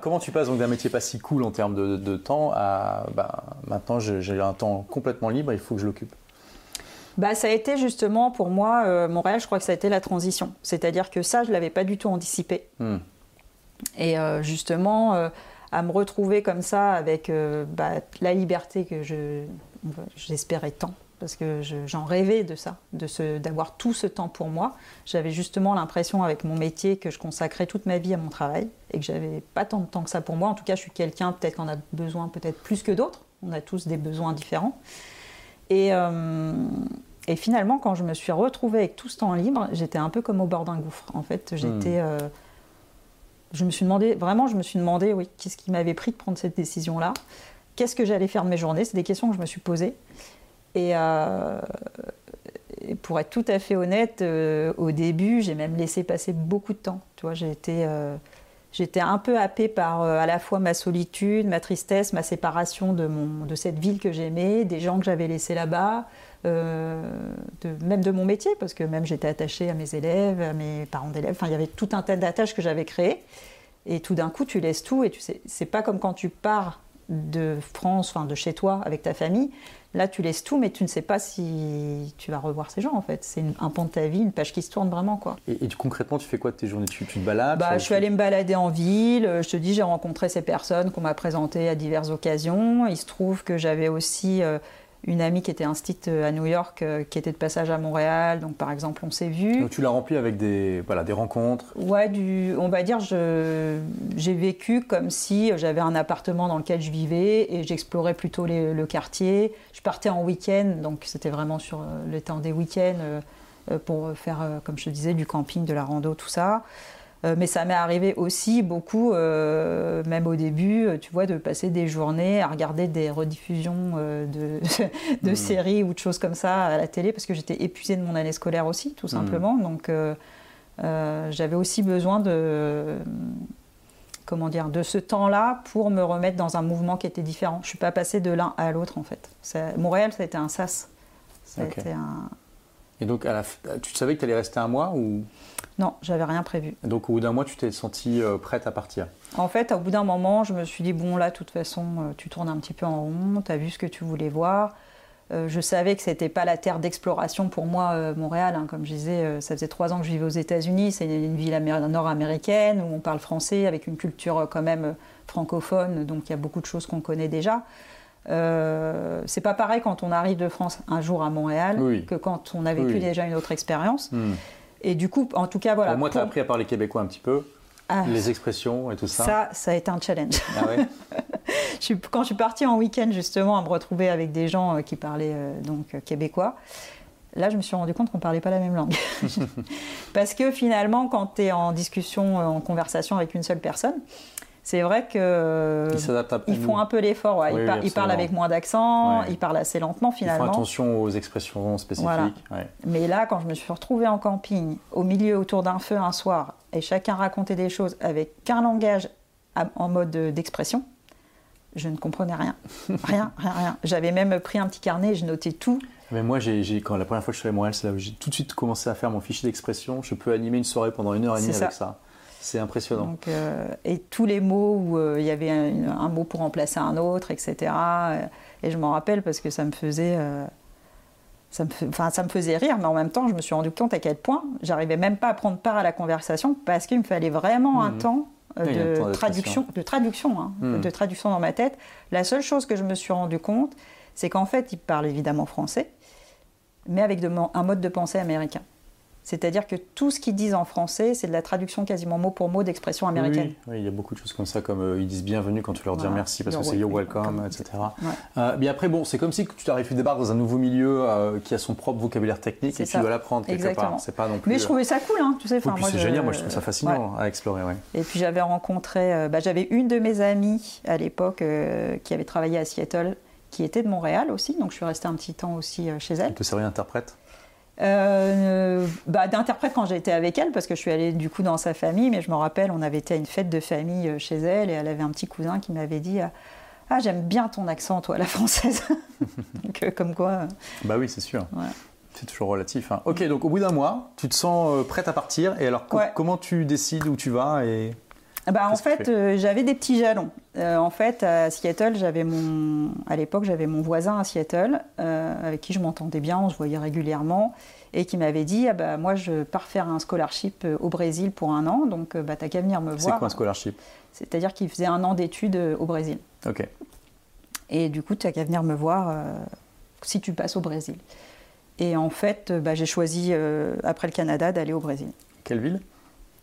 Comment tu passes donc d'un métier pas si cool en termes de, temps à bah, maintenant j'ai un temps complètement libre, il faut que je l'occupe? Bah, ça a été justement pour moi, euh, Montréal, je crois que ça a été la transition. C'est-à-dire que ça, je ne l'avais pas du tout anticipé. Hmm. Et euh, justement, euh, à me retrouver comme ça avec bah, la liberté que j'espérais tant, parce que j'en rêvais de ça, d'avoir tout ce temps pour moi. J'avais justement l'impression avec mon métier que je consacrais toute ma vie à mon travail et que j'avais pas tant de temps que ça pour moi. En tout cas, je suis quelqu'un peut-être qu'on a besoin peut-être plus que d'autres. On a tous des besoins différents. Et, euh, et, finalement, quand je me suis retrouvée avec tout ce temps libre, j'étais un peu comme au bord d'un gouffre. En fait, j'étais, hmm. euh, je me suis demandé, vraiment, je me suis demandé, oui, qu'est-ce qui m'avait pris de prendre cette décision-là? Qu'est-ce que j'allais faire de mes journées? C'est des questions que je me suis posées. Euh, et, pour être tout à fait honnête, euh, au début, j'ai même laissé passer beaucoup de temps. Tu vois, été, euh, j'étais un peu happée par à la fois ma solitude, ma tristesse, ma séparation de, mon, de cette ville que j'aimais, des gens que j'avais laissés là-bas, de, même de mon métier, parce que même j'étais attachée à mes élèves, à mes parents d'élèves. Enfin, il y avait tout un tas d'attaches que j'avais créées. Et tout d'un coup, tu laisses tout et tu sais, c'est pas comme quand tu pars de France, enfin de chez toi avec ta famille. Là, tu laisses tout, mais tu ne sais pas si tu vas revoir ces gens, en fait. C'est un pan de ta vie, une page qui se tourne vraiment, quoi. Et, concrètement, tu fais quoi de tes journées? Tu, te balades? Bah, Je suis allée me balader en ville. Je te dis, j'ai rencontré ces personnes qu'on m'a présentées à diverses occasions. Il se trouve que j'avais aussi euh, une amie qui était instite euh, à New York, euh, qui était de passage à Montréal. Donc, par exemple, on s'est vu. Donc, tu l'as rempli avec des, voilà, des rencontres Ouais, du, on va dire, j'ai vécu comme si j'avais un appartement dans lequel je vivais et j'explorais plutôt le quartier. Je partais en week-end, donc c'était vraiment sur euh, le temps des week-ends pour faire, comme je te disais, du camping, de la rando, tout ça. Euh, mais ça m'est arrivé aussi beaucoup, euh, même au début, euh, tu vois, de passer des journées à regarder des rediffusions de, de hmm. séries ou de choses comme ça à la télé parce que j'étais épuisée de mon année scolaire aussi, tout hmm. simplement. Donc j'avais aussi besoin de comment dire, de ce temps-là pour me remettre dans un mouvement qui était différent. Je ne suis pas passée de l'un à l'autre en fait. Montréal, ça a été un sas. Ça a été un, et donc, à la, tu savais que tu allais rester un mois ou? Non, j'avais rien prévu. donc, au bout d'un mois, tu t'es sentie euh, prête à partir En fait, au bout d'un moment, je me suis dit bon, là, de toute façon, euh, tu tournes un petit peu en rond, tu as vu ce que tu voulais voir. Euh, je savais que c'était pas la terre d'exploration pour moi, Montréal. Hein. comme je disais, ça faisait trois ans que je vivais aux États-Unis. C'est une ville nord-américaine où on parle français avec une culture quand même francophone, donc il y a beaucoup de choses qu'on connaît déjà. Euh, c'est pas pareil quand on arrive de France un jour à Montréal que quand on a vécu déjà une autre expérience. Hmm. Et du coup, en tout cas, voilà. Au moins, tu as appris à parler québécois un petit peu, ah. les expressions et tout ça. Ça, ça a été un challenge. Ah quand je suis partie en week-end, justement, à me retrouver avec des gens euh, qui parlaient euh, donc québécois, là, je me suis rendu compte qu'on ne parlait pas la même langue. Parce que finalement, quand tu es en discussion, en conversation avec une seule personne, c'est vrai qu'ils font un peu l'effort. ils, parlent avec moins d'accent, ils parlent assez lentement finalement. Ils font attention aux expressions spécifiques. Mais là, quand je me suis retrouvée en camping, au milieu autour d'un feu un soir, et chacun racontait des choses avec qu'un langage en mode d'expression, je ne comprenais rien. rien, rien, rien. J'avais même pris un petit carnet, je notais tout. Mais moi, j'ai, quand la première fois que je suis allé à Montréal, c'est là où j'ai tout de suite commencé à faire mon fichier d'expression. Je peux animer une soirée pendant une heure et demie avec ça. C'est impressionnant. Euh, et tous les mots où euh, il y avait un, mot pour remplacer un autre, etc. Euh, et je m'en rappelle parce que ça me faisait. ça me, enfin, ça me faisait rire, mais en même temps, je me suis rendu compte à quel point j'arrivais même pas à prendre part à la conversation parce qu'il me fallait vraiment un mhm. temps de, traduction, de traduction, hein, mhm. de traduction dans ma tête. La seule chose que je me suis rendu compte, c'est qu'en fait, il parle évidemment français, mais avec un mode de pensée américain. C'est-à-dire que tout ce qu'ils disent en français, c'est de la traduction quasiment mot pour mot d'expression américaine. Oui, il y a beaucoup de choses comme ça, comme euh, ils disent bienvenue quand tu leur dis merci parce que c'est you're welcome, etc. Euh, mais après, bon, c'est comme si tu arrives, tu débarques dans un nouveau milieu euh, qui a son propre vocabulaire technique et tu dois l'apprendre quelque part. C'est pas non plus. Mais je trouvais ça cool, hein, tu sais. c'est génial, moi je trouve ça fascinant à explorer. Et puis j'avais rencontré, bah, j'avais une de mes amies à l'époque qui avait travaillé à Seattle, qui était de Montréal aussi, donc je suis restée un petit temps aussi chez elle. Elle te servir d'interprète? Euh, bah, d'interprète quand été avec elle, parce que je suis allée du coup dans sa famille, mais je me rappelle, on avait été à une fête de famille euh, chez elle et elle avait un petit cousin qui m'avait dit Ah, j'aime bien ton accent, toi, la française. donc, euh, comme quoi. Bah oui, c'est sûr. C'est toujours relatif. Hein. Ok, donc au bout d'un mois, tu te sens prête à partir. Et alors, comment tu décides où tu vas et... bah, En fait, euh, j'avais des petits jalons. Euh, en fait, à Seattle, j'avais mon, à l'époque, j'avais mon voisin à Seattle, euh, avec qui je m'entendais bien, on se voyait régulièrement, et qui m'avait dit ah bah, Moi, je pars faire un scholarship au Brésil pour un an, donc bah, t'as qu'à venir me voir. C'est quoi un scholarship? C'est-à-dire qu'il faisait un an d'études au Brésil. Ok. Et du coup, t'as qu'à venir me voir si tu passes au Brésil. Et en fait, bah, j'ai choisi, après le Canada, d'aller au Brésil. Quelle ville?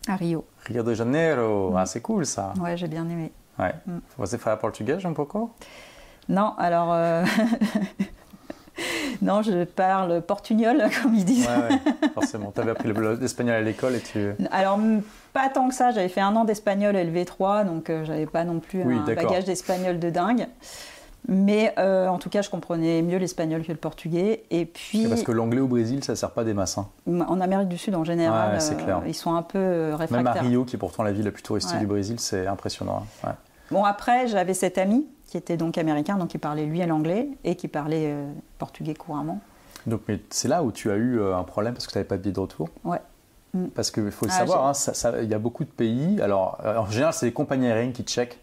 À Rio. Rio de Janeiro, mm. ah, c'est cool ça. Ouais, j'ai bien aimé. Ouais. Mm. Você fala portugais un peu Non, alors. Euh, non, je parle portugnol, comme ils disent. Ouais, ouais forcément. Tu avais appris l'espagnol à l'école et tu. Alors, pas tant que ça. J'avais fait un an d'espagnol LV3, donc euh, j'avais pas non plus un bagage d'espagnol de dingue. Mais euh, en tout cas, je comprenais mieux l'espagnol que le portugais. Et puis, parce que l'anglais au Brésil, ça ne sert pas des masses. Hein. En Amérique du Sud, en général, euh, ils sont un peu réfractaires. Même à Rio, qui est pourtant la ville la plus touristique du Brésil, c'est impressionnant. Hein. Bon, après, j'avais cet ami qui était donc américain, donc qui parlait lui l'anglais et qui parlait euh, portugais couramment. Donc, c'est là où tu as eu un problème parce que tu n'avais pas de billet de retour? Ouais. Mm. Parce qu'il faut le ah, savoir, il y a beaucoup de pays. Alors, en général, c'est les compagnies aériennes qui checkent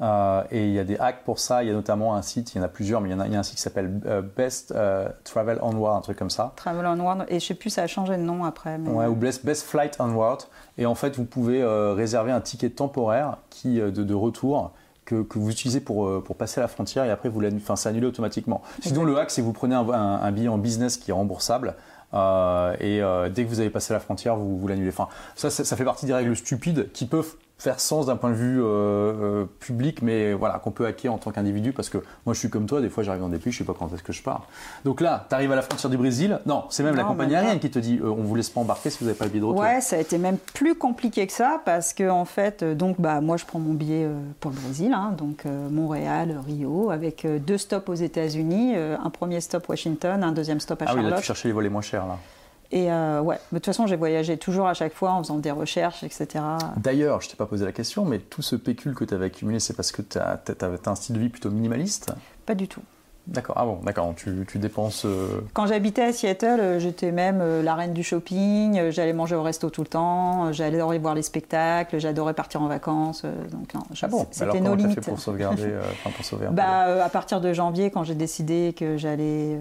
euh, et il y a des hacks pour ça. Il y a notamment un site, il y en a plusieurs, mais il y, en a, il y a un site qui s'appelle euh, Best euh, Travel Onward, un truc comme ça. Travel Onward, et je sais plus, ça a changé de nom après. Ouais, ou Best, Best Flight Onward. Et en fait, vous pouvez réserver un ticket temporaire qui, de, de retour que, que, vous utilisez pour, pour passer la frontière et après, vous enfin, c'est annulé automatiquement. Sinon, le hack, c'est que vous prenez un, un, billet en business qui est remboursable. et dès que vous avez passé la frontière, vous, vous l'annulez. Enfin, ça, ça, ça, fait partie des règles stupides qui peuvent faire sens d'un point de vue euh, euh, public, mais voilà, qu'on peut hacker en tant qu'individu, parce que moi je suis comme toi, des fois j'arrive dans des pays, je sais pas quand est-ce que je pars. Donc là, tu arrives à la frontière du Brésil, non, c'est même la compagnie aérienne qui te dit euh, on vous laisse pas embarquer si vous n'avez pas le billet de retour. Ouais, ça a été même plus compliqué que ça, parce que en fait, donc bah, moi je prends mon billet pour le Brésil, hein, donc Montréal, Rio, avec deux stops aux États-Unis, un premier stop Washington, un deuxième stop à Charlotte. Ah oui, là tu cherchais les volets moins chers là. Et euh, ouais, de toute façon, j'ai voyagé toujours à chaque fois en faisant des recherches, etc. D'ailleurs, je t'ai pas posé la question, mais tout ce pécule que tu avais accumulé, c'est parce que tu as, as, un style de vie plutôt minimaliste? Pas du tout. D'accord, ah bon, d'accord, tu, tu, dépenses. Euh, Quand j'habitais à Seattle, euh, j'étais même euh, la reine du shopping, j'allais manger au resto tout le temps, j'adorais voir les spectacles, j'adorais partir en vacances. donc non, ah bon, c'était nos limites. Fait pour sauvegarder, pour sauver un bah, À partir de janvier, quand j'ai décidé que j'allais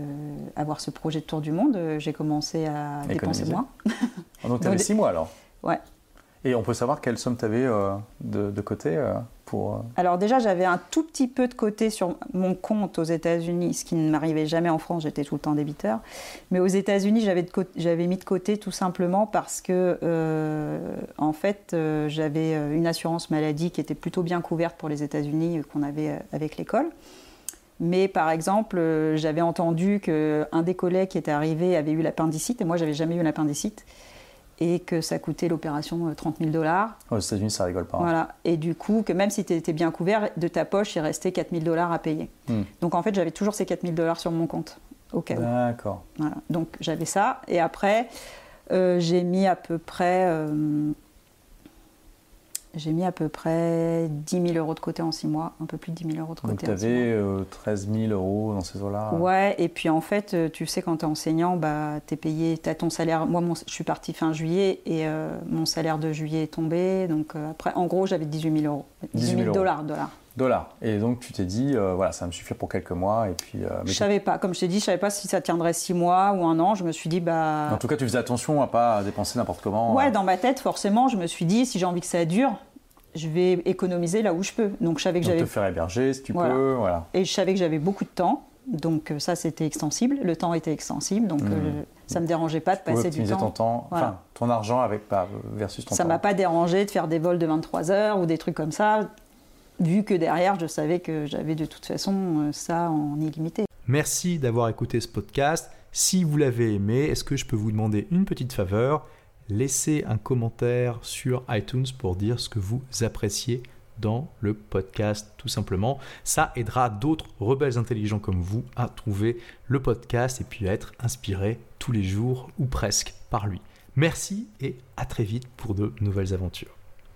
avoir ce projet de tour du monde, j'ai commencé à dépenser moins. Ah, donc tu avais six mois alors? Ouais. Et on peut savoir quelle somme tu avais de, de, côté euh, Alors déjà, j'avais un tout petit peu de côté sur mon compte aux États-Unis, ce qui ne m'arrivait jamais en France, j'étais tout le temps débiteur. Mais aux États-Unis, j'avais mis de côté tout simplement parce que, euh, en fait, euh, j'avais une assurance maladie qui était plutôt bien couverte pour les États-Unis qu'on avait avec l'école. Mais par exemple, j'avais entendu qu'un des collègues qui était arrivé avait eu l'appendicite et moi, j'avais jamais eu l'appendicite et que ça coûtait l'opération 30 euh, 000 dollars. Aux États-Unis, ça rigole pas. Hein. Voilà. Et du coup, que même si tu étais bien couvert, de ta poche, il restait 4 000 dollars à payer. Hmm. Donc en fait, j'avais toujours ces 4 000 dollars sur mon compte, au cas où. D'accord. Voilà. Donc j'avais ça. Et après, euh, j'ai mis à peu près. Euh, j'ai mis à peu près 10 000 euros de côté en 6 mois, un peu plus de 10 000 euros de côté. Donc tu avais 13 000 euros dans ces eaux-là Ouais, et puis en fait, euh, tu sais, quand tu es enseignant, bah, tu es payé, tu as ton salaire. Moi, je suis partie fin juillet et euh, mon salaire de juillet est tombé. Donc euh, après, en gros, j'avais 18 000 euros. 18 000 dollars. dollars. Dollars. Et donc tu t'es dit, voilà, ça va me suffire pour quelques mois. Et puis, je savais pas, comme je t'ai dit, je savais pas si ça tiendrait 6 mois ou un an. Je me suis dit, bah. En tout cas, tu faisais attention à pas dépenser n'importe comment. Ouais, dans ma tête, forcément, je me suis dit, si j'ai envie que ça dure, je vais économiser là où je peux. Donc je savais que j'avais. te faire héberger si tu peux, voilà. Et je savais que j'avais beaucoup de temps, donc euh, ça c'était extensible. Le temps était extensible, donc ça mmh. euh, ça me dérangeait pas de passer du temps. ton temps, enfin ton argent avec pas versus ton ça temps. Ça m'a pas dérangé de faire des vols de 23 heures ou des trucs comme ça, vu que derrière je savais que j'avais de toute façon euh, ça en illimité. Merci d'avoir écouté ce podcast. Si vous l'avez aimé, est-ce que je peux vous demander une petite faveur? Laissez un commentaire sur iTunes pour dire ce que vous appréciez dans le podcast tout simplement. Ça aidera d'autres rebelles intelligents comme vous à trouver le podcast et puis à être inspirés tous les jours ou presque par lui. Merci et à très vite pour de nouvelles aventures.